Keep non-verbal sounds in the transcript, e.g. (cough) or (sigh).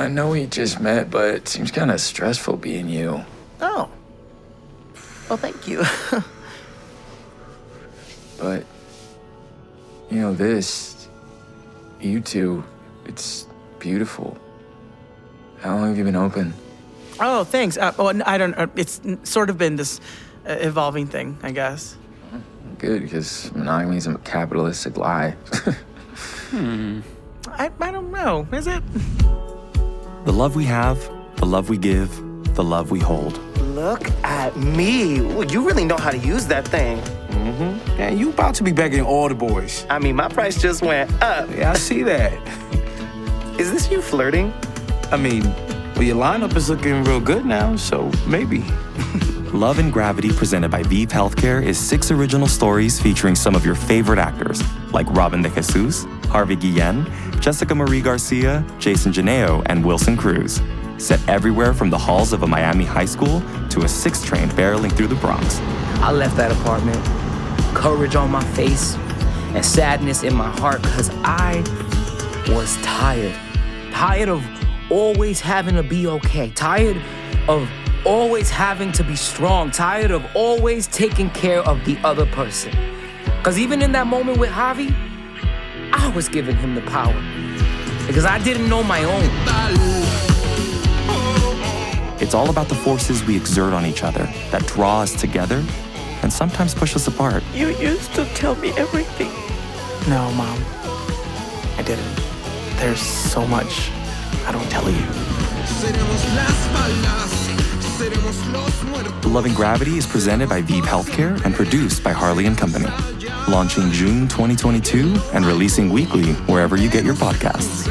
I know we just met, but it seems kind of stressful being you. Oh. Well, thank you. (laughs) But, you know, this, you two, it's beautiful. How long have you been open? oh, thanks. Uh, well, I don't. Uh, it's sort of been this uh, evolving thing, I guess. Good, because monogamy is a capitalistic lie. (laughs) hmm. I, I don't know. Is it? (laughs) The love we have, the love we give, the love we hold. Look at me. Ooh, you really know how to use that thing. Mm-hmm. Man, you about to be begging all the boys. I mean, my price just went up. Yeah, I see that. Is this you flirting? I mean, well, your lineup is looking real good now, so maybe. (laughs) Love in Gravity, presented by ViiV Healthcare, is six original stories featuring some of your favorite actors, like Robin de Jesús, Harvey Guillén, Jessica Marie Garcia, Jason Genao, and Wilson Cruz. Set everywhere from the halls of a Miami high school to a six train barreling through the Bronx. I left that apartment, courage on my face, and sadness in my heart because I was tired. Tired of always having to be okay. Tired of always having to be strong. Tired of always taking care of the other person. Because even in that moment with Javi, I was giving him the power. Because I didn't know my own. It's all about the forces we exert on each other that draw us together and sometimes push us apart. You used to tell me everything. No, Mom. I didn't. There's so much I don't tell you. Love in Gravity is presented by ViiV Healthcare and produced by Harley and Company. Launching June 2022 and releasing weekly wherever you get your podcasts.